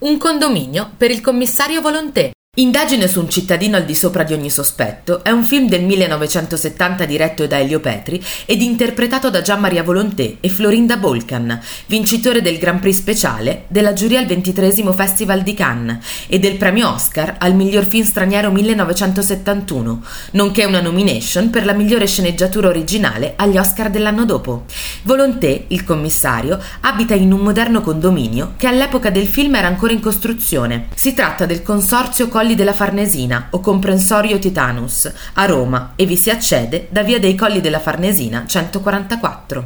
Un condominio per il commissario Volonté. Indagine su un cittadino al di sopra di ogni sospetto è un film del 1970 diretto da Elio Petri ed interpretato da Gian Maria Volonté e Florinda Bolcan, vincitore del Grand Prix speciale della giuria al ventitresimo Festival di Cannes e del premio Oscar al miglior film straniero 1971, nonché una nomination per la migliore sceneggiatura originale agli Oscar dell'anno dopo. Volonté, il commissario, abita in un moderno condominio che all'epoca del film era ancora in costruzione. Si tratta del consorzio Colli della Farnesina o comprensorio Titanus a Roma e vi si accede da via dei Colli della Farnesina 144.